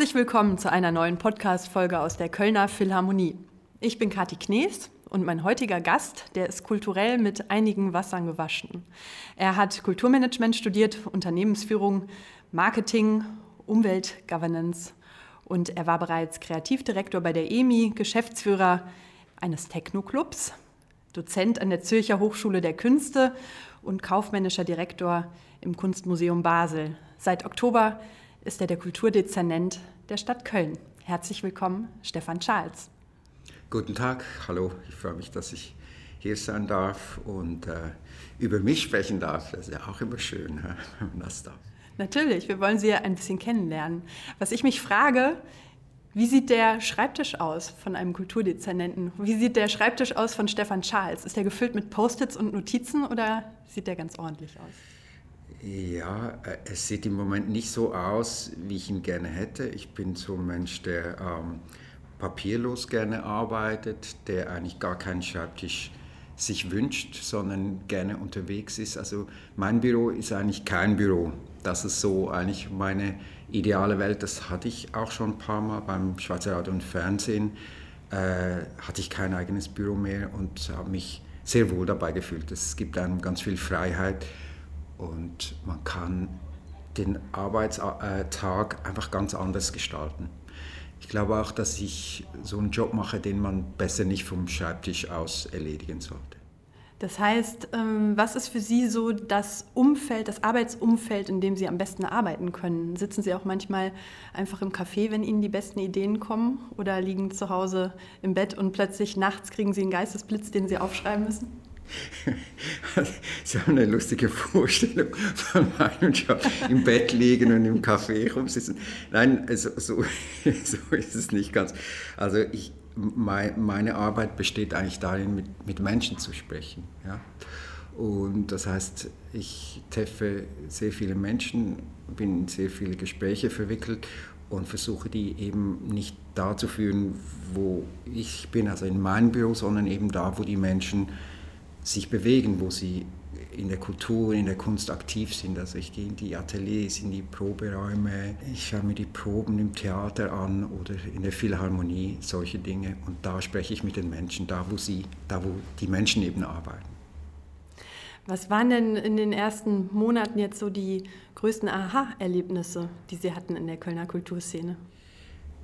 Herzlich willkommen zu einer neuen Podcast-Folge aus der Kölner Philharmonie. Ich bin Kathi Knees und mein heutiger Gast, der ist kulturell mit einigen Wassern gewaschen. Er hat Kulturmanagement studiert, Unternehmensführung, Marketing, Umweltgovernance und er war bereits Kreativdirektor bei der EMI, Geschäftsführer eines Techno-Clubs, Dozent an der Zürcher Hochschule der Künste und kaufmännischer Direktor im Kunstmuseum Basel. Seit Oktober ist er der Kulturdezernent der Stadt Köln. Herzlich willkommen, Stefan Charles. Guten Tag, hallo, ich freue mich, dass ich hier sein darf und äh, über mich sprechen darf. Das ist ja auch immer schön, wenn man das darf. Natürlich, wir wollen Sie ja ein bisschen kennenlernen. Was ich mich frage, wie sieht der Schreibtisch aus von einem Kulturdezernenten? Wie sieht der Schreibtisch aus von Stefan Charles? Ist der gefüllt mit Post-its und Notizen oder sieht der ganz ordentlich aus? Ja, äh, es sieht im Moment nicht so aus, wie ich ihn gerne hätte. Ich bin so ein Mensch, der ähm, papierlos gerne arbeitet, der eigentlich gar keinen Schreibtisch sich wünscht, sondern gerne unterwegs ist. Also mein Büro ist eigentlich kein Büro. Das ist so eigentlich meine ideale Welt, das hatte ich auch schon ein paar Mal beim Schweizer Radio und Fernsehen, äh, hatte ich kein eigenes Büro mehr und habe mich sehr wohl dabei gefühlt. Es gibt einem ganz viel Freiheit und man kann den Arbeitstag einfach ganz anders gestalten. Ich glaube auch, dass ich so einen Job mache, den man besser nicht vom Schreibtisch aus erledigen sollte. Das heißt, ähm, was ist für Sie so das Umfeld, das Arbeitsumfeld, in dem Sie am besten arbeiten können? Sitzen Sie auch manchmal einfach im Café, wenn Ihnen die besten Ideen kommen? Oder liegen zu Hause im Bett und plötzlich nachts kriegen Sie einen Geistesblitz, den Sie aufschreiben müssen? Sie haben eine lustige Vorstellung von meinem Job. Im Bett liegen und im Café rumsitzen. Nein, also, so, so ist es nicht ganz. Also ich, meine Arbeit besteht eigentlich darin, mit, mit Menschen zu sprechen. Ja? Und das heißt, ich treffe sehr viele Menschen, bin in sehr viele Gespräche verwickelt und versuche die eben nicht da zu führen, wo ich bin, also in meinem Büro, sondern eben da, wo die Menschen sich bewegen, wo sie in der Kultur, in der Kunst aktiv sind. Also ich gehe in die Ateliers, in die Proberäume, ich schaue mir die Proben im Theater an oder in der Philharmonie, solche Dinge. Und da spreche ich mit den Menschen, da wo sie, da wo die Menschen eben arbeiten. Was waren denn in den ersten Monaten jetzt so die größten Aha-Erlebnisse, die Sie hatten in der Kölner Kulturszene?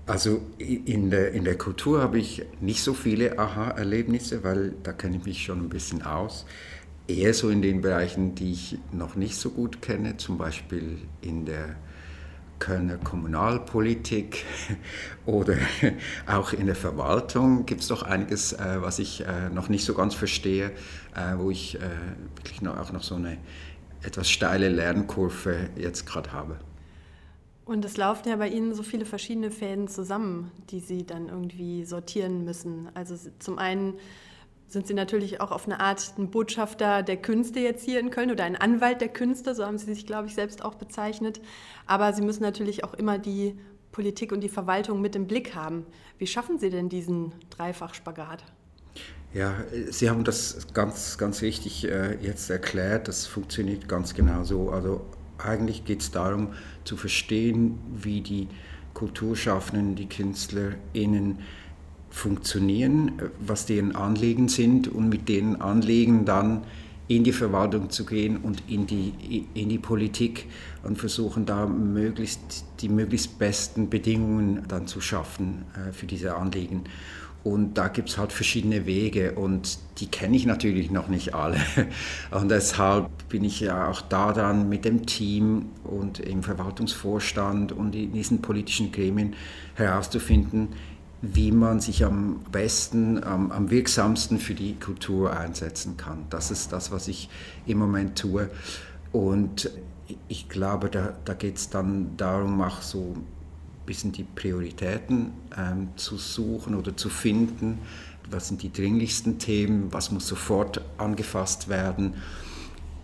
Also in der, in der Kultur habe ich nicht so viele Aha-Erlebnisse, weil da kenne ich mich schon ein bisschen aus eher so in den Bereichen, die ich noch nicht so gut kenne, zum Beispiel in der Kölner Kommunalpolitik oder auch in der Verwaltung gibt es doch einiges, äh, was ich äh, noch nicht so ganz verstehe, äh, wo ich wirklich noch, auch noch so eine etwas steile Lernkurve jetzt gerade habe. Und es laufen ja bei Ihnen so viele verschiedene Fäden zusammen, die Sie dann irgendwie sortieren müssen. Also zum einen sind Sie natürlich auch auf eine Art ein Botschafter der Künste jetzt hier in Köln oder ein Anwalt der Künste, so haben Sie sich, glaube ich, selbst auch bezeichnet. Aber Sie müssen natürlich auch immer die Politik und die Verwaltung mit im Blick haben. Wie schaffen Sie denn diesen Dreifachspagat? Ja, Sie haben das ganz, ganz richtig äh, jetzt erklärt. Das funktioniert ganz genau so. Also eigentlich geht es darum zu verstehen, wie die Kulturschaffenden, die KünstlerInnen funktionieren, was deren Anliegen sind und mit denen Anliegen dann in die Verwaltung zu gehen und in die, in die Politik und versuchen da möglichst die möglichst besten Bedingungen dann zu schaffen äh, für diese Anliegen. Und da gibt es halt verschiedene Wege und die kenne ich natürlich noch nicht alle. Und deshalb bin ich ja auch da dann mit dem Team und im Verwaltungsvorstand und in diesen politischen Gremien herauszufinden, wie man sich am besten, am, am, wirksamsten für die Kultur einsetzen kann. Das ist das, was ich im Moment tue. Und ich glaube, da, da geht es dann darum, auch so ein bisschen die Prioritäten ähm, zu suchen oder zu finden. Was sind die dringlichsten Themen? Was muss sofort angefasst werden?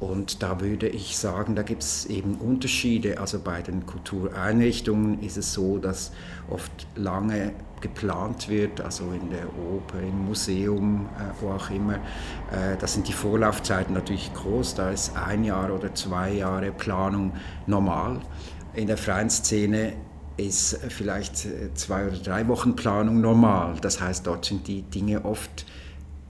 Und da würde ich sagen, da gibt es eben Unterschiede. Also bei den Kultureinrichtungen ist es so, dass oft lange geplant wird, also in der Oper, im Museum, äh, wo auch immer. Äh, da sind die Vorlaufzeiten natürlich groß, da ist ein Jahr oder zwei Jahre Planung normal. In der freien Szene ist vielleicht zwei oder drei Wochen Planung normal. Das heißt, dort sind die Dinge oft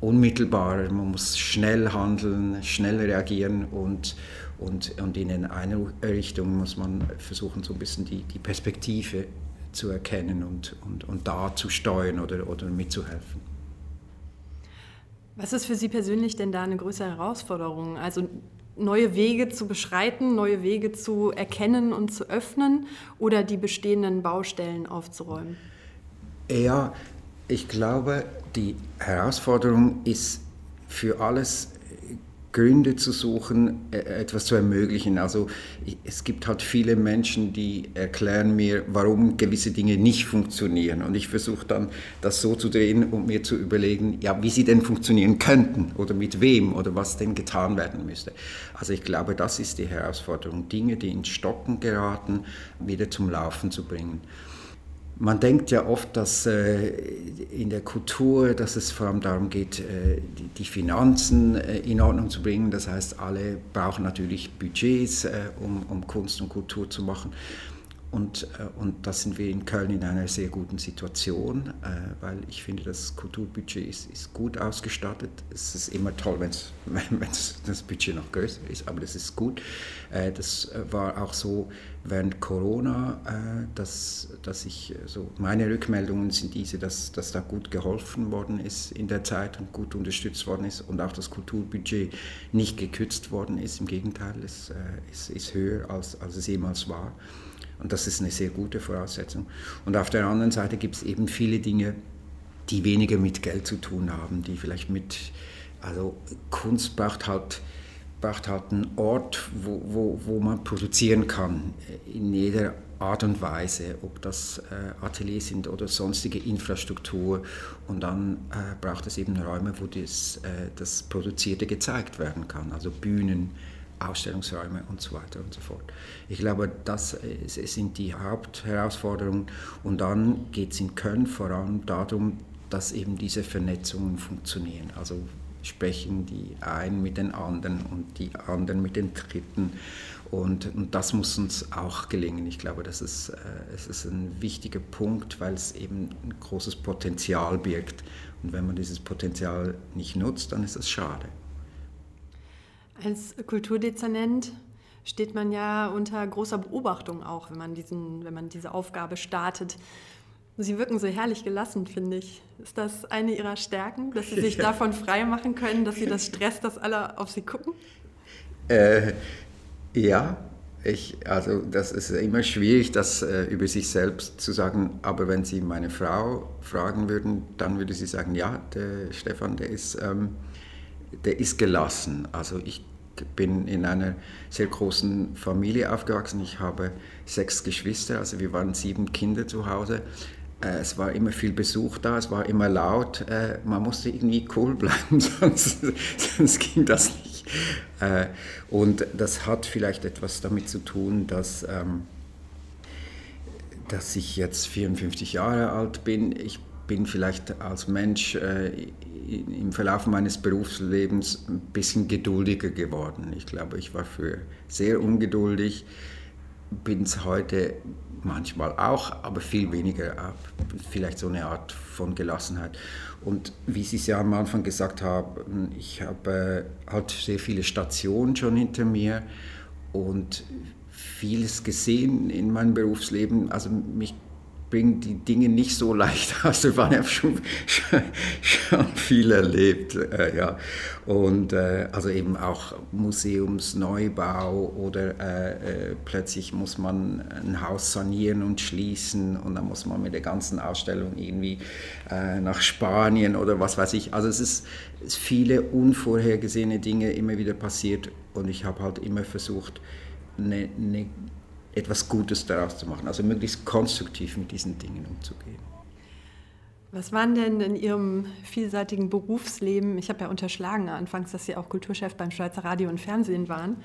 unmittelbarer, man muss schnell handeln, schnell reagieren und, und, und in eine Richtung muss man versuchen, so ein bisschen die, die Perspektive zu erkennen und, und, und da zu steuern oder, oder mitzuhelfen. Was ist für Sie persönlich denn da eine größere Herausforderung? Also neue Wege zu beschreiten, neue Wege zu erkennen und zu öffnen oder die bestehenden Baustellen aufzuräumen? Ja, ich glaube, die Herausforderung ist für alles Gründe zu suchen, e, etwas zu ermöglichen. Also es gibt halt viele Menschen, die erklären mir, warum gewisse Dinge nicht funktionieren. Und ich versuche dann, das so zu drehen und mir zu überlegen, ja, wie sie denn funktionieren könnten oder mit wem oder was denn getan werden müsste. Also ich glaube, das ist die Herausforderung, Dinge, die ins Stocken geraten, wieder zum Laufen zu bringen. Man denkt ja oft, dass äh, in der Kultur, dass es vor allem darum geht, äh, die, Finanzen äh, in Ordnung zu bringen. Das heißt, alle brauchen natürlich Budgets, um, um Kunst und Kultur zu machen. Und, äh, und da sind wir in Köln in einer sehr guten Situation, äh, weil ich finde, das Kulturbudget ist, ist gut ausgestattet. Es ist immer toll, wenn das Budget noch größer ist, aber das ist gut. Äh, das war auch so während Corona, dass, dass ich, so meine Rückmeldungen sind diese, dass, dass da gut geholfen worden ist in der Zeit und gut unterstützt worden ist und auch das Kulturbudget nicht gekürzt worden ist. Im Gegenteil, es ist, ist höher, als, als es jemals war. Und das ist eine sehr gute Voraussetzung. Und auf der anderen Seite gibt es eben viele Dinge, die weniger mit Geld zu tun haben, die vielleicht mit, also Kunst braucht halt, braucht halt einen Ort, wo, wo, wo man produzieren kann, in jeder Art und Weise, ob das äh, Ateliers sind oder sonstige Infrastruktur. Und dann äh, braucht es eben Räume, wo das, äh, das Produzierte gezeigt werden kann, also Bühnen, Ausstellungsräume und so weiter und so fort. Ich glaube, das sind die Hauptherausforderungen. Und dann geht es in Köln vor allem darum, dass eben diese Vernetzungen funktionieren. Also sprechen die einen mit den anderen und die anderen mit den Dritten. Und, und das muss uns auch gelingen. Ich glaube, das ist, äh, es ist ein wichtiger Punkt, weil es eben ein großes Potenzial birgt. Und wenn man dieses Potenzial nicht nutzt, dann ist es schade. Als Kulturdezernent steht man ja unter großer Beobachtung auch, wenn man, diesen, wenn man diese Aufgabe startet. Sie wirken so herrlich gelassen, finde ich. Ist das eine Ihrer Stärken, dass Sie sich ja. davon frei machen können, dass Sie das Stress, dass alle auf Sie gucken? Äh, ja, ich, also das ist immer schwierig, das äh, über sich selbst zu sagen. Aber wenn Sie meine Frau fragen würden, dann würde sie sagen, ja, der Stefan, der ist, ähm, der ist gelassen. Also ich bin in einer sehr großen Familie aufgewachsen. Ich habe sechs Geschwister, also wir waren sieben Kinder zu Hause. Äh, es war immer viel Besuch da, es war immer laut. Äh, man musste irgendwie cool bleiben, sonst, sonst ging das nicht. Äh, und das hat vielleicht etwas damit zu tun, dass, ähm, dass ich jetzt 54 Jahre alt bin. Ich bin vielleicht als Mensch im Verlauf meines Berufslebens ein bisschen geduldiger geworden. Ich glaube, ich war früher sehr ungeduldig, bin es heute manchmal auch, aber viel weniger, vielleicht so eine Art von Gelassenheit. Und wie Sie es ja am Anfang gesagt haben, ich habe halt sehr viele Stationen schon hinter mir und vieles gesehen in meinem Berufsleben. Also mich bringen die Dinge nicht so leicht aus. Wir waren ja schon, schon, viel erlebt. Äh, ja. Und äh, also eben auch Museumsneubau oder äh, äh, plötzlich muss man ein Haus sanieren und schließen und dann muss man mit der ganzen Ausstellung irgendwie äh, nach Spanien oder was weiß ich. Also es ist, es viele unvorhergesehene Dinge immer wieder passiert und ich habe halt immer versucht, eine, eine etwas Gutes daraus zu machen, also möglichst konstruktiv mit diesen Dingen umzugehen. Was waren denn in Ihrem vielseitigen Berufsleben, ich habe ja unterschlagen anfangs, dass Sie auch Kulturchef beim Schweizer Radio und Fernsehen waren,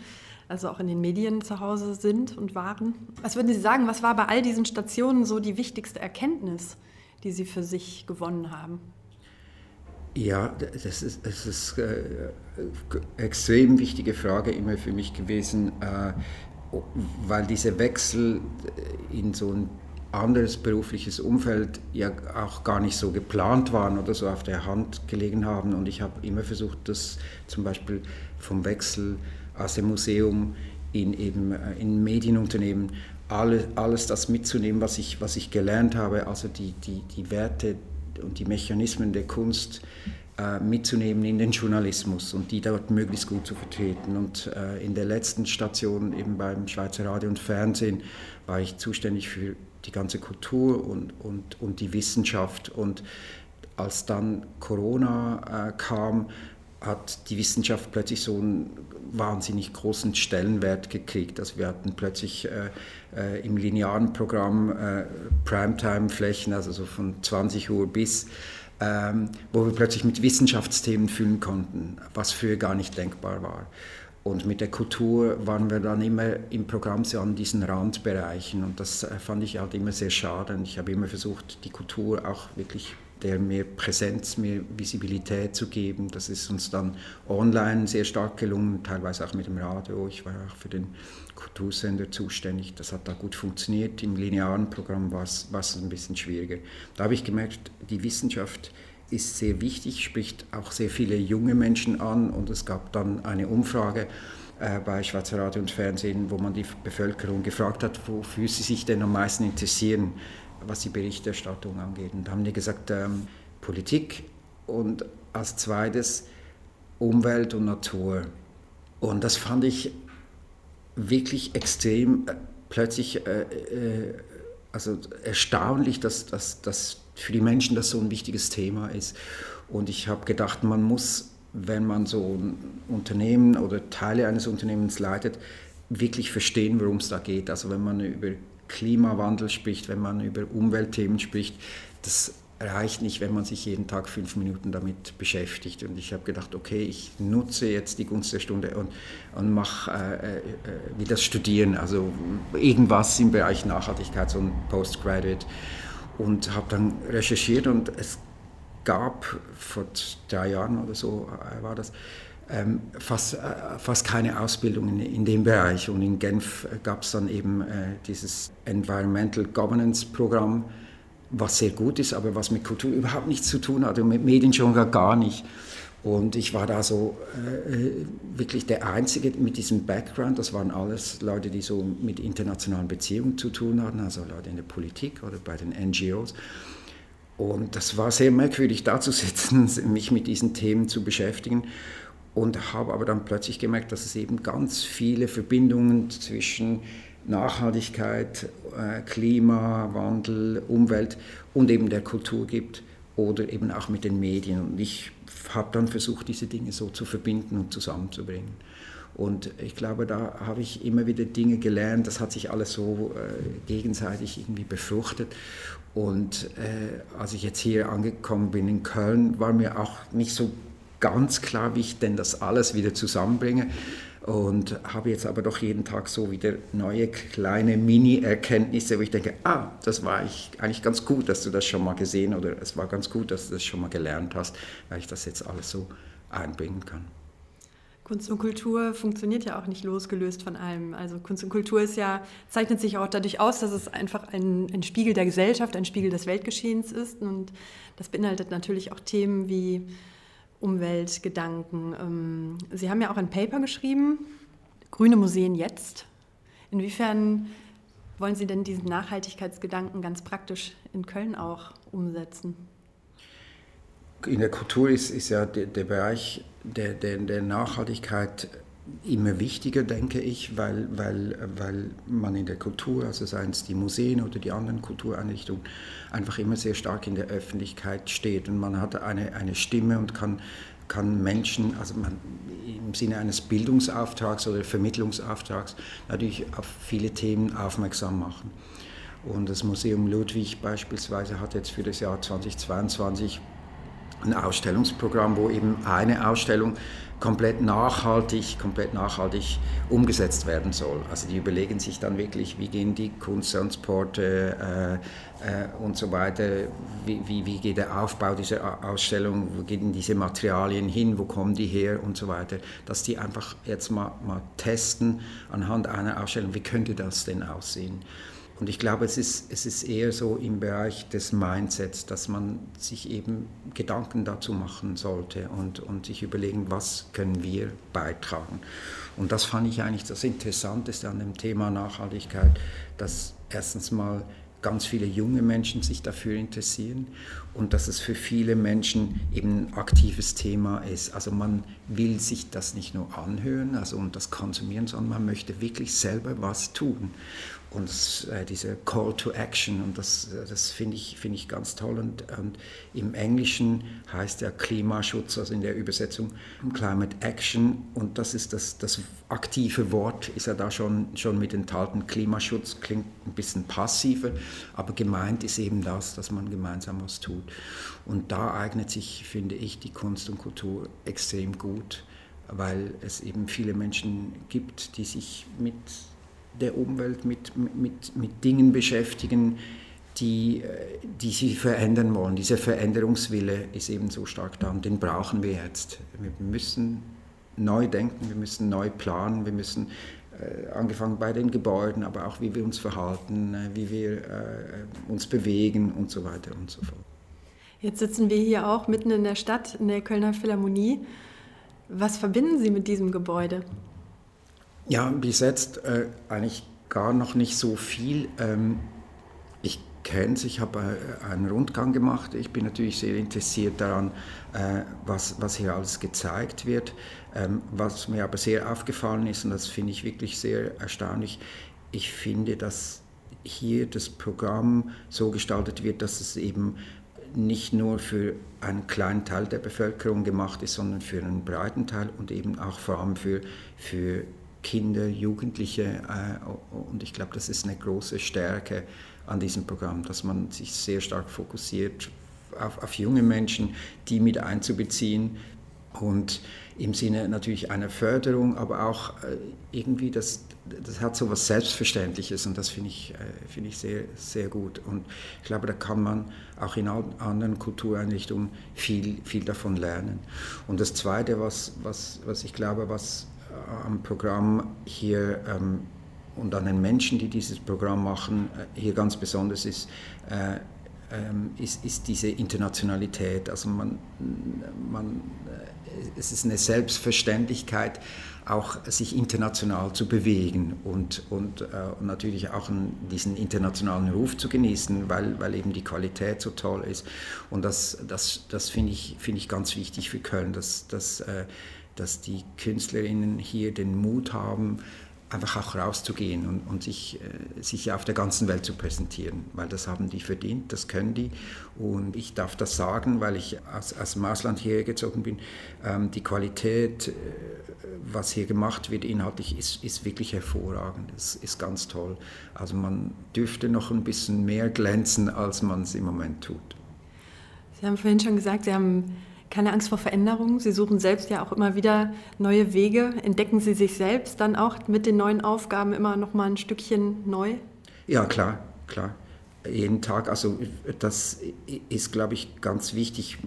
also auch in den Medien zu Hause sind und waren. Was würden Sie sagen, was war bei all diesen Stationen so die wichtigste Erkenntnis, die Sie für sich gewonnen haben? Ja, das ist, das ist eine äh, extrem wichtige Frage immer für mich gewesen, äh, weil dieser Wechsel in so ein anderes berufliches Umfeld ja auch gar nicht so geplant waren oder so auf der Hand gelegen haben. Und ich habe immer versucht, das zum Beispiel vom Wechsel aus dem Museum in eben äh, in Medienunternehmen alles, alles das mitzunehmen, was ich, was ich gelernt habe, also die, die, die Werte und die Mechanismen der Kunst äh, mitzunehmen in den Journalismus und die dort möglichst gut zu vertreten. Und äh, in der letzten Station eben beim Schweizer Radio und Fernsehen war ich zuständig für die ganze Kultur und, und, und die Wissenschaft. Und als dann Corona äh, kam, hat die Wissenschaft plötzlich so einen wahnsinnig großen Stellenwert gekriegt. Also wir hatten plötzlich äh, äh, im linearen Programm äh, Primetime-Flächen, also so von 20 Uhr bis, ähm, wo wir plötzlich mit Wissenschaftsthemen füllen konnten, was früher gar nicht denkbar war. Und mit der Kultur waren wir dann immer im Programm so an diesen Randbereichen und das äh, fand ich halt immer sehr schade. Und ich habe immer versucht, die Kultur auch wirklich der mehr Präsenz, mehr Visibilität zu geben. Das ist uns dann online sehr stark gelungen, teilweise auch mit dem Radio. Ich war auch für den Kultursender zuständig. Das hat da gut funktioniert. Im linearen Programm war es ein bisschen schwieriger. Da habe ich gemerkt, die Wissenschaft ist sehr wichtig, spricht auch sehr viele junge Menschen an und es gab dann eine Umfrage äh, bei Schweizer Radio und Fernsehen, wo man die Bevölkerung gefragt hat, wofür sie sich denn am meisten interessieren, was die Berichterstattung angeht. Und da haben die gesagt, ähm, Politik und als zweites Umwelt und Natur. Und das fand ich wirklich extrem äh, plötzlich äh, äh, also erstaunlich, dass, dass, dass für die Menschen das so ein wichtiges Thema ist. Und ich habe gedacht, man muss, wenn man so ein Unternehmen oder Teile eines Unternehmens leitet, wirklich verstehen, worum es da geht. Also wenn man über Klimawandel spricht, wenn man über Umweltthemen spricht, das reicht nicht, wenn man sich jeden Tag fünf Minuten damit beschäftigt. Und ich habe gedacht, okay, ich nutze jetzt die Gunst der Stunde und, und mache äh, äh, wie das Studieren, also irgendwas im Bereich Nachhaltigkeit, so ein Postgraduate und habe dann recherchiert und es gab vor drei Jahren oder so äh, war das ähm, fast, äh, fast keine Ausbildung in, in, dem Bereich und in Genf äh, gab es dann eben äh, dieses Environmental Governance Programm, was sehr gut ist, aber was mit Kultur überhaupt nichts zu tun hat und mit Medien schon gar, nicht. Und ich war da so äh, wirklich der Einzige mit diesem Background. Das waren alles Leute, die so mit internationalen Beziehungen zu tun hatten, also Leute in der Politik oder bei den NGOs. Und das war sehr merkwürdig, da zu sitzen, mich mit diesen Themen zu beschäftigen. Und habe aber dann plötzlich gemerkt, dass es eben ganz viele Verbindungen zwischen Nachhaltigkeit, äh, Klimawandel, Umwelt und eben der Kultur gibt oder eben auch mit den Medien. Und ich habe dann versucht, diese Dinge so zu verbinden und zusammenzubringen. Und ich glaube, da habe ich immer wieder Dinge gelernt, das hat sich alles so äh, gegenseitig irgendwie befruchtet. Und äh, als ich jetzt hier angekommen bin in Köln, war mir auch nicht so ganz klar, wie ich denn das alles wieder zusammenbringe und habe jetzt aber doch jeden Tag so wieder neue kleine Mini-Erkenntnisse, wo ich denke, ah, das war ich eigentlich ganz gut, dass du das schon mal gesehen oder es war ganz gut, dass du das schon mal gelernt hast, weil ich das jetzt alles so einbringen kann. Kunst und Kultur funktioniert ja auch nicht losgelöst von allem. Also Kunst und Kultur ist ja, zeichnet sich auch dadurch aus, dass es einfach ein, ein Spiegel der Gesellschaft, ein Spiegel des Weltgeschehens ist. Und das beinhaltet natürlich auch Themen wie Umweltgedanken. Ähm, Sie haben ja auch ein Paper geschrieben, Grüne Museen jetzt. Inwiefern wollen Sie denn diesen Nachhaltigkeitsgedanken ganz praktisch in Köln auch umsetzen? In der Kultur ist, ist ja der, der Bereich der, der, der Nachhaltigkeit immer wichtiger, denke ich, weil, weil, weil man in der Kultur, also seien es die Museen oder die anderen Kultureinrichtungen, einfach immer sehr stark in der Öffentlichkeit steht und man hat eine, eine Stimme und kann, kann Menschen, also man, im Sinne eines Bildungsauftrags oder Vermittlungsauftrags, natürlich auf viele Themen aufmerksam machen. Und das Museum Ludwig beispielsweise hat jetzt für das Jahr 2022 ein Ausstellungsprogramm, wo eben eine Ausstellung komplett nachhaltig, komplett nachhaltig umgesetzt werden soll. Also die überlegen sich dann wirklich, wie gehen die Kunsttransporte äh, äh, und so weiter, wie, wie, wie, geht der Aufbau dieser Ausstellung, wo gehen diese Materialien hin, wo kommen die her und so weiter, dass die einfach jetzt mal, mal testen anhand einer Ausstellung, wie könnte das denn aussehen. Und ich glaube, es ist, es ist eher so im Bereich des Mindsets, dass man sich eben Gedanken dazu machen sollte und, und sich überlegen, was können wir beitragen. Und das fand ich eigentlich das Interessanteste an dem Thema Nachhaltigkeit, dass erstens mal ganz viele junge Menschen sich dafür interessieren und dass es für viele Menschen eben ein aktives Thema ist. Also man will sich das nicht nur anhören also und das konsumieren, sondern man möchte wirklich selber was tun und äh, diese Call to Action und das, das finde ich, find ich ganz toll. Und, und, im Englischen heißt ja Klimaschutz, also in der Übersetzung Climate Action. Und das ist das, das aktive Wort, ist ja da schon, schon mit enthalten. Klimaschutz klingt ein bisschen passiver, aber gemeint ist eben das, dass man gemeinsam was tut. Und da eignet sich, finde ich, die Kunst und Kultur extrem gut, weil es eben viele Menschen gibt, die sich mit der Umwelt, mit, mit, mit Dingen beschäftigen, die, die sie verändern wollen. Dieser Veränderungswille ist eben so stark da und den brauchen wir jetzt. Wir müssen neu denken, wir müssen neu planen, wir müssen äh, angefangen bei den Gebäuden, aber auch wie wir uns verhalten, äh, wie wir äh, uns bewegen und so weiter und so fort. Jetzt sitzen wir hier auch mitten in der Stadt, in der Kölner Philharmonie. Was verbinden Sie mit diesem Gebäude? Ja, bis jetzt äh, eigentlich gar noch nicht so viel. Ähm, ich kenne es, ich habe äh, einen Rundgang gemacht. Ich bin natürlich sehr interessiert daran, äh, was, was hier alles gezeigt wird. Ähm, was mir aber sehr aufgefallen ist, und das finde ich wirklich sehr erstaunlich, ich finde, dass hier das Programm so gestaltet wird, dass es eben nicht nur für einen kleinen Teil der Bevölkerung gemacht ist, sondern für einen breiten Teil und eben auch vor allem für, für Kinder, Jugendliche. Äh, und ich glaube, das ist eine große Stärke an diesem Programm, dass man sich sehr stark fokussiert auf, auf junge Menschen, die mit einzubeziehen. Und im Sinne natürlich einer Förderung, aber auch äh, irgendwie, das, das hat so was Selbstverständliches und das finde ich, äh, find ich sehr, sehr gut. Und ich glaube, da kann man auch in anderen Kultureinrichtungen viel, viel davon lernen. Und das Zweite, was, was, was ich glaube, was am Programm hier ähm, und an den Menschen, die dieses Programm machen, äh, hier ganz besonders ist, äh, ähm, ist, ist, diese Internationalität. Also man, man, äh, es ist eine Selbstverständlichkeit, auch sich international zu bewegen und, und, äh, und natürlich auch diesen internationalen Ruf zu genießen, weil, weil eben die Qualität so toll ist. Und das, das, das finde ich, find ich ganz wichtig für Köln, dass, dass äh, dass die Künstlerinnen hier den Mut haben, einfach auch rauszugehen und, und sich, äh, sich auf der ganzen Welt zu präsentieren, weil das haben die verdient, das können die. Und ich darf das sagen, weil ich aus, aus dem Ausland hierher gezogen bin. Ähm, die Qualität, äh, was hier gemacht wird inhaltlich, ist, ist wirklich hervorragend. Es ist ganz toll. Also man dürfte noch ein bisschen mehr glänzen, als man es im Moment tut. Sie haben vorhin schon gesagt, Sie haben keine Angst vor Veränderungen. Sie suchen selbst ja auch immer wieder neue Wege. Entdecken Sie sich selbst dann auch mit den neuen Aufgaben immer noch mal ein Stückchen neu? Ja, klar, klar. Jeden Tag. Also das ist, glaube ich, ganz wichtig,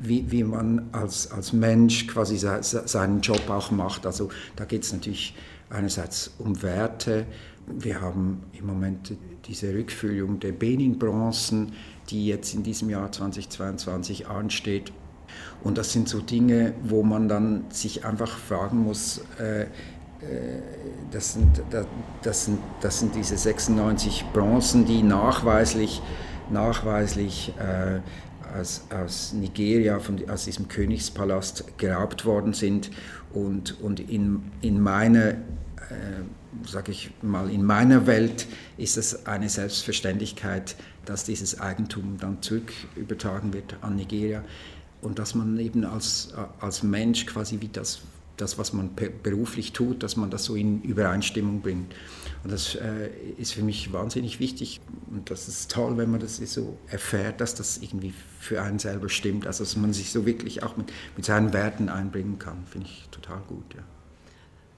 wie, wie man als, als Mensch quasi seinen Job auch macht. Also da geht es natürlich einerseits um Werte. Wir haben im Moment diese Rückfüllung der Benin-Bronzen die jetzt in diesem Jahr 2022 ansteht. Und das sind so Dinge, wo man dann sich einfach fragen muss, äh, äh das, sind, das, sind, das sind diese 96 Bronzen, die nachweislich, nachweislich äh, aus, aus Nigeria, von, aus diesem Königspalast geraubt worden sind. Und, und in, in meiner äh, sage ich mal, in meiner Welt ist es eine Selbstverständlichkeit, dass dieses Eigentum dann zurück übertragen wird an Nigeria und dass man eben als, als Mensch quasi wie das das, was man beruflich tut, dass man das so in Übereinstimmung bringt. Und das äh, ist für mich wahnsinnig wichtig und das ist toll, wenn man das so erfährt, dass das irgendwie für einen selber stimmt, also dass man sich so wirklich auch mit, mit seinen Werten einbringen kann, finde ich total gut. Ja.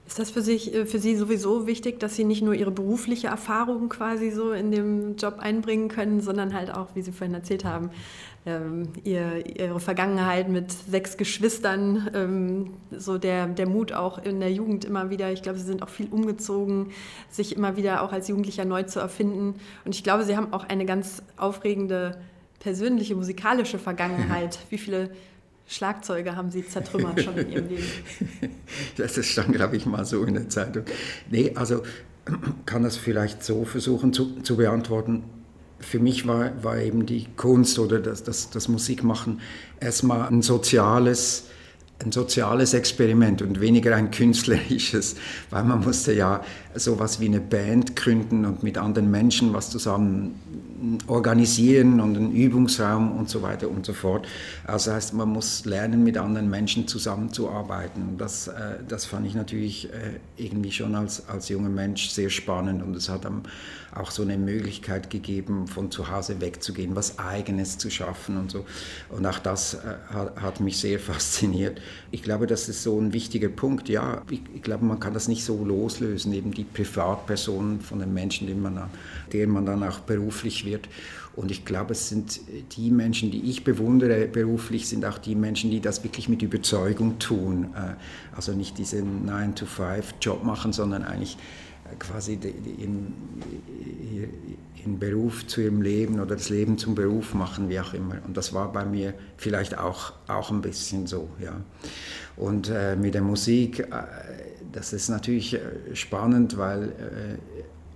Ist das für, sich, äh, für Sie sowieso wichtig, dass Sie nicht nur Ihre berufliche Erfahrung quasi so in dem Job einbringen können, sondern halt auch, wie Sie vorhin erzählt haben, ähm, ihr, Ihre Vergangenheit mit sechs Geschwistern, ähm, so der, der Mut auch in der Jugend immer wieder, ich glaube, Sie sind auch viel umgezogen, sich immer wieder auch als Jugendlicher neu zu erfinden. Und ich glaube, Sie haben auch eine ganz aufregende persönliche musikalische Vergangenheit. Wie viele Schlagzeuge haben Sie zertrümmert schon in Ihrem Leben? Das stand, glaube ich, mal so in der Zeitung. Nee, also kann das vielleicht so versuchen zu, zu beantworten. Für mich war, war eben die Kunst oder das, das, das Musikmachen erstmal ein soziales ein soziales Experiment und weniger ein künstlerisches, weil man musste ja sowas wie eine Band gründen und mit anderen Menschen was zusammen organisieren und einen Übungsraum und so weiter und so fort. Also heißt, man muss lernen, mit anderen Menschen zusammenzuarbeiten. Das, äh, das fand ich natürlich äh, irgendwie schon als, als junger Mensch sehr spannend und es hat auch so eine Möglichkeit gegeben, von zu Hause wegzugehen, was Eigenes zu schaffen und so. Und auch das äh, hat, hat mich sehr fasziniert. Ich glaube, das ist so ein wichtiger Punkt. Ja, ich, ich glaube, man kann das nicht so loslösen, eben die Privatpersonen von den Menschen, denen man, denen man dann auch beruflich wird. Und ich glaube, es sind die Menschen, die ich bewundere beruflich, sind auch die Menschen, die das wirklich mit Überzeugung tun. Äh, also nicht diesen 9-to-5-Job machen, sondern eigentlich äh, quasi in, in Beruf zu ihrem Leben oder das Leben zum Beruf machen, wie auch immer. Und das war bei mir vielleicht auch, auch ein bisschen so. Ja. Und äh, mit der Musik, äh, das ist natürlich äh, spannend, weil äh,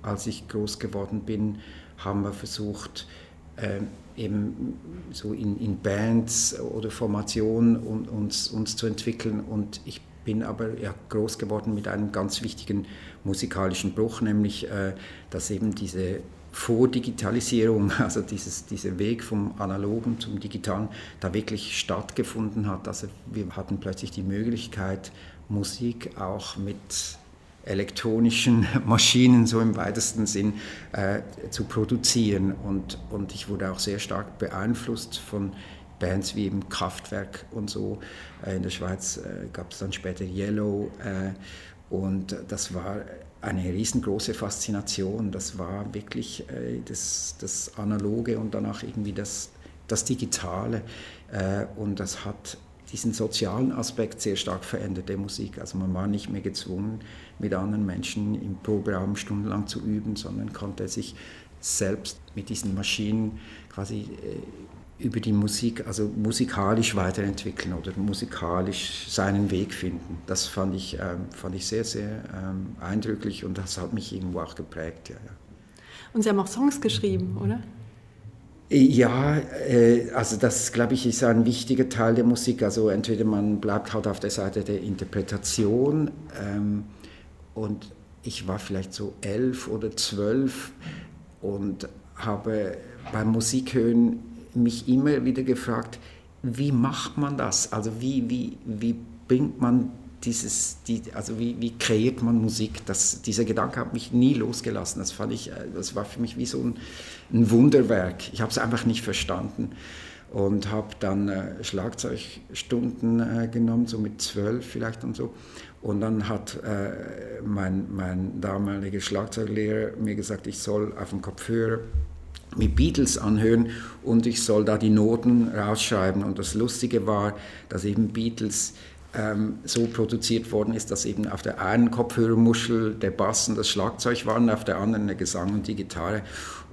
als ich groß geworden bin, haben wir versucht, äh, eben so in, in, Bands oder Formationen und, uns, uns zu entwickeln. Und ich bin aber ja, groß geworden mit einem ganz wichtigen musikalischen Bruch, nämlich äh, dass eben diese Vordigitalisierung, also dieses, dieser Weg vom Analogen zum Digitalen, da wirklich stattgefunden hat. Also wir hatten plötzlich die Möglichkeit, Musik auch mit elektronischen Maschinen so im weitesten Sinn äh, zu produzieren. Und, und ich wurde auch sehr stark beeinflusst von Bands wie eben Kraftwerk und so. Äh, in der Schweiz äh, gab es dann später Yellow äh, und das war eine riesengroße Faszination. Das war wirklich äh, das, das Analoge und danach irgendwie das, das Digitale. Äh, und das hat diesen sozialen Aspekt sehr stark verändert der Musik. Also man war nicht mehr gezwungen, mit anderen Menschen im Proberaum stundenlang zu üben, sondern konnte sich selbst mit diesen Maschinen quasi äh, über die Musik, also musikalisch weiterentwickeln oder musikalisch seinen Weg finden. Das fand ich, ähm, fand ich sehr, sehr ähm, eindrücklich und das hat mich irgendwo auch geprägt. Ja, ja. Und Sie haben auch Songs geschrieben, oder? Ja, äh, also das, glaube ich, ist ein wichtiger Teil der Musik. Also entweder man bleibt halt auf der Seite der Interpretation ähm, und ich war vielleicht so elf oder zwölf und habe beim Musikhören mich immer wieder gefragt, wie macht man das? Also wie, wie, wie bringt man dieses, die, also wie, wie kreiert man Musik? Das, dieser Gedanke hat mich nie losgelassen. Das, fand ich, äh, das war für mich wie so ein, ein Wunderwerk. Ich habe es einfach nicht verstanden und habe dann äh, Schlagzeugstunden äh, genommen, so mit zwölf vielleicht und so. Und dann hat äh, mein, mein damaliger Schlagzeuglehrer mir gesagt, ich soll auf dem Kopfhörer mit Beatles anhören und ich soll da die Noten rausschreiben. Und das Lustige war, dass eben Beatles ähm, so produziert worden ist, dass eben auf der einen Kopfhörermuschel der Bass und das Schlagzeug waren, auf der anderen der Gesang und die Gitarre.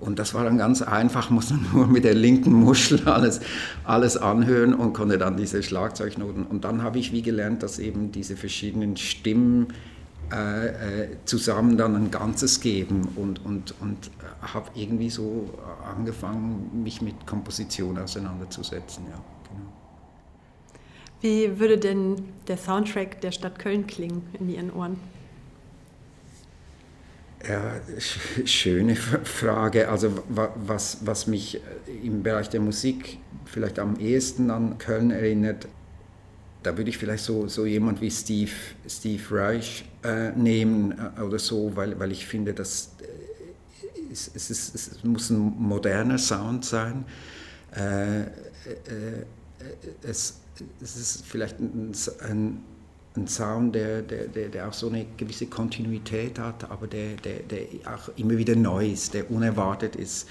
Und das war dann ganz einfach, musste nur mit der linken Muschel alles, alles anhören und konnte dann diese Schlagzeugnoten. Und dann habe ich wie gelernt, dass eben diese verschiedenen Stimmen äh, äh zusammen dann ein Ganzes geben und, und, und habe irgendwie so angefangen, mich mit Komposition auseinanderzusetzen. Ja. Wie würde denn der Soundtrack der Stadt Köln klingen in Ihren Ohren? Ja, schöne Frage. Also was, was mich im Bereich der Musik vielleicht am ehesten an Köln erinnert, da würde ich vielleicht so, so jemand wie Steve, Steve Reich äh, nehmen äh, oder so, weil, weil ich finde, dass äh, es, es, ist, es muss ein moderner Sound sein. Äh, äh, es, es ist vielleicht ein, ein, ein Sound, der, der, der, auch so eine gewisse Kontinuität hat, aber der, der, der auch immer wieder neu ist, der unerwartet ist,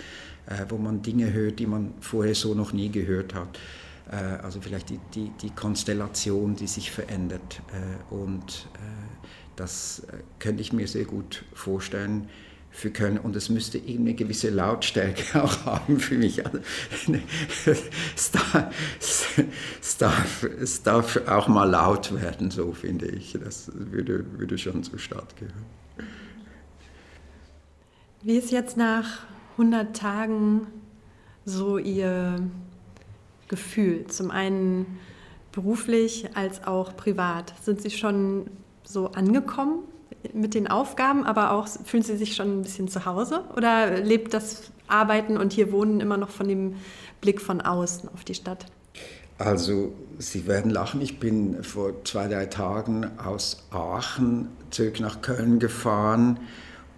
äh, wo man Dinge hört, die man vorher so noch nie gehört hat. Äh, also vielleicht die, die, die, Konstellation, die sich verändert. Äh, und äh, das äh, könnte ich mir sehr gut vorstellen für Köln und es müsste irgendeine gewisse Lautstärke auch haben für mich. Also, es, darf, es, darf, es, darf, auch mal laut werden, so finde ich. Das würde, würde schon zur Stadt gehören. Wie ist jetzt nach 100 Tagen so Ihr Gefühl? Zum einen beruflich als auch privat. Sind Sie schon so angekommen mit den Aufgaben, aber auch fühlen Sie sich schon ein bisschen zu Hause? Oder lebt das Arbeiten und hier Wohnen immer noch von dem Blick von außen auf die Stadt? Also, Sie werden lachen, ich bin vor zwei, drei Tagen aus Aachen zurück nach Köln gefahren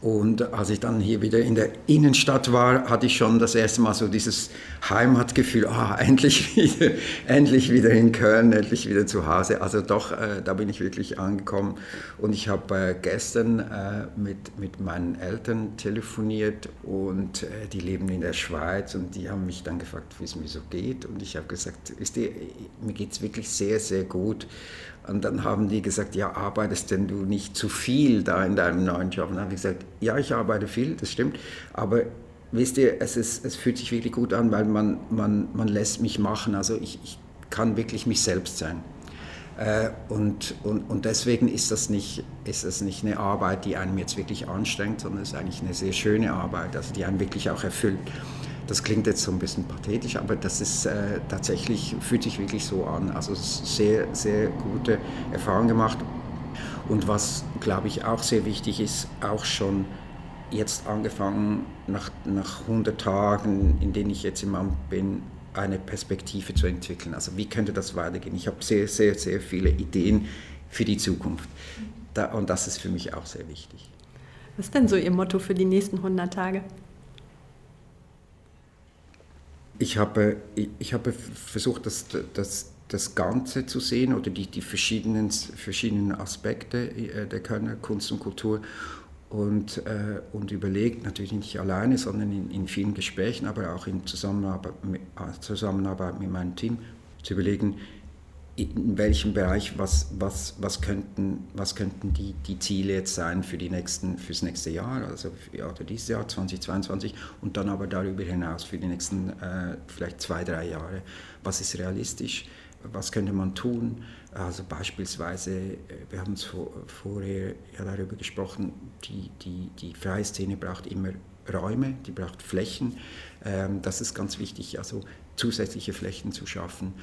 und als ich dann hier wieder in der Innenstadt war, hatte ich schon das erste Mal so dieses Heimatgefühl, ah, endlich wieder, endlich wieder in Köln, endlich wieder zu Hause. Also doch, äh, da bin ich wirklich angekommen. Und ich habe äh, gestern äh, mit, mit meinen Eltern telefoniert und äh, die leben in der Schweiz und die haben mich dann gefragt, wie es mir so geht. Und ich habe gesagt, ist die, mir geht es wirklich sehr, sehr gut. Und dann haben die gesagt, ja, arbeitest denn du nicht zu viel da in deinem neuen Job? Und dann habe ich gesagt, ja, ich arbeite viel, das stimmt, aber wisst ihr, es, ist, es fühlt sich wirklich gut an, weil man, man, man lässt mich machen, also ich, ich kann wirklich mich selbst sein. Äh, und, und, und deswegen ist das, nicht, ist das nicht eine Arbeit, die einem jetzt wirklich anstrengt, sondern es ist eigentlich eine sehr schöne Arbeit, also die einen wirklich auch erfüllt. Das klingt jetzt so ein bisschen pathetisch, aber das ist äh, tatsächlich, fühlt sich wirklich so an. Also sehr, sehr gute Erfahrung gemacht. Und was, glaube ich, auch sehr wichtig ist, auch schon jetzt angefangen, nach, nach 100 Tagen, in denen ich jetzt im Amt bin, eine Perspektive zu entwickeln. Also wie könnte das weitergehen? Ich habe sehr, sehr, sehr viele Ideen für die Zukunft. Da, und das ist für mich auch sehr wichtig. Was ist denn so Ihr Motto für die nächsten 100 Tage? Ich habe, ich habe versucht, das, das, das Ganze zu sehen oder die, die verschiedenen, verschiedenen Aspekte äh, der Kölner Kunst und Kultur und, äh, und überlegt, natürlich nicht alleine, sondern in, in vielen Gesprächen, aber auch in Zusammenarbeit mit, äh, Zusammenarbeit mit meinem Team, zu überlegen, in welchem Bereich, was, was, was könnten, was könnten die, die Ziele jetzt sein für fürs nächste Jahr, also für, oder dieses Jahr 2022 und dann aber darüber hinaus für die nächsten äh, vielleicht zwei, drei Jahre. Was ist realistisch? Was könnte man tun? Also beispielsweise, äh, wir haben es vor, vorher ja darüber gesprochen, die, die, die freie Szene braucht immer Räume, die braucht Flächen. Ähm, das ist ganz wichtig, also zusätzliche Flächen zu schaffen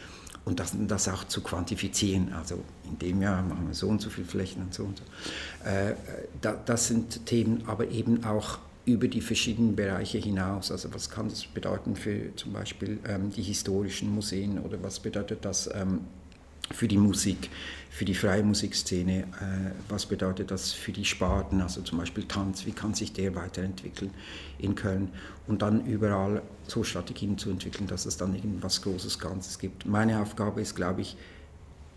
und das, das auch zu quantifizieren. Also in dem Jahr machen wir so und so viele Flächen und so und so. Äh, da, das sind Themen, aber eben auch über die verschiedenen Bereiche hinaus. Also was kann das bedeuten für zum Beispiel ähm, die historischen Museen oder was bedeutet das ähm, für die Musik, für die freie Musikszene, äh, was bedeutet das für die Sparten, also zum Beispiel Tanz, wie kann sich der weiterentwickeln in Köln und dann überall so Strategien zu entwickeln, dass es dann irgendwas Großes Ganzes gibt. Meine Aufgabe ist, glaube ich,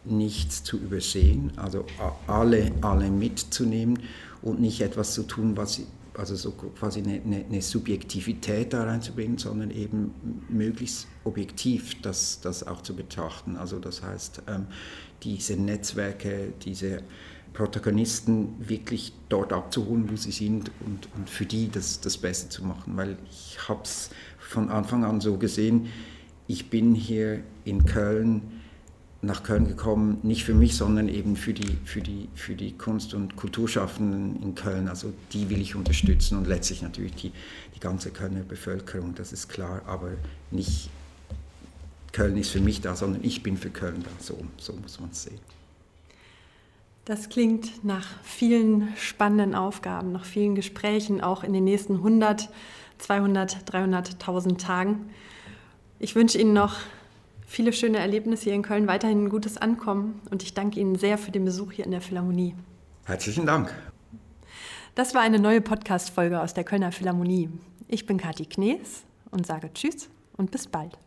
nichts zu übersehen, also alle, alle mitzunehmen und nicht etwas zu tun, was also so quasi eine, eine, eine, Subjektivität da reinzubringen, sondern eben möglichst objektiv das, das auch zu betrachten. Also das heißt, ähm, diese Netzwerke, diese Protagonisten wirklich dort abzuholen, wo sie sind und, und für die das, das Beste zu machen. Weil ich habe es von Anfang an so gesehen, ich bin hier in Köln, nach Köln gekommen, nicht für mich, sondern eben für die, für die, für die Kunst- und Kulturschaffenden in Köln. Also die will ich unterstützen und letztlich natürlich die, die ganze Kölner Bevölkerung, das ist klar, aber nicht Köln ist für mich da, sondern ich bin für Köln da. So, so muss man es sehen. Das klingt nach vielen spannenden Aufgaben, nach vielen Gesprächen, auch in den nächsten 100, 200, 300.000 Tagen. Ich wünsche Ihnen noch viele schöne Erlebnisse hier in Köln, weiterhin ein gutes Ankommen und ich danke Ihnen sehr für den Besuch hier in der Philharmonie. Herzlichen Dank. Das war eine neue Podcast-Folge aus der Kölner Philharmonie. Ich bin Kathi Knees und sage Tschüss und bis bald.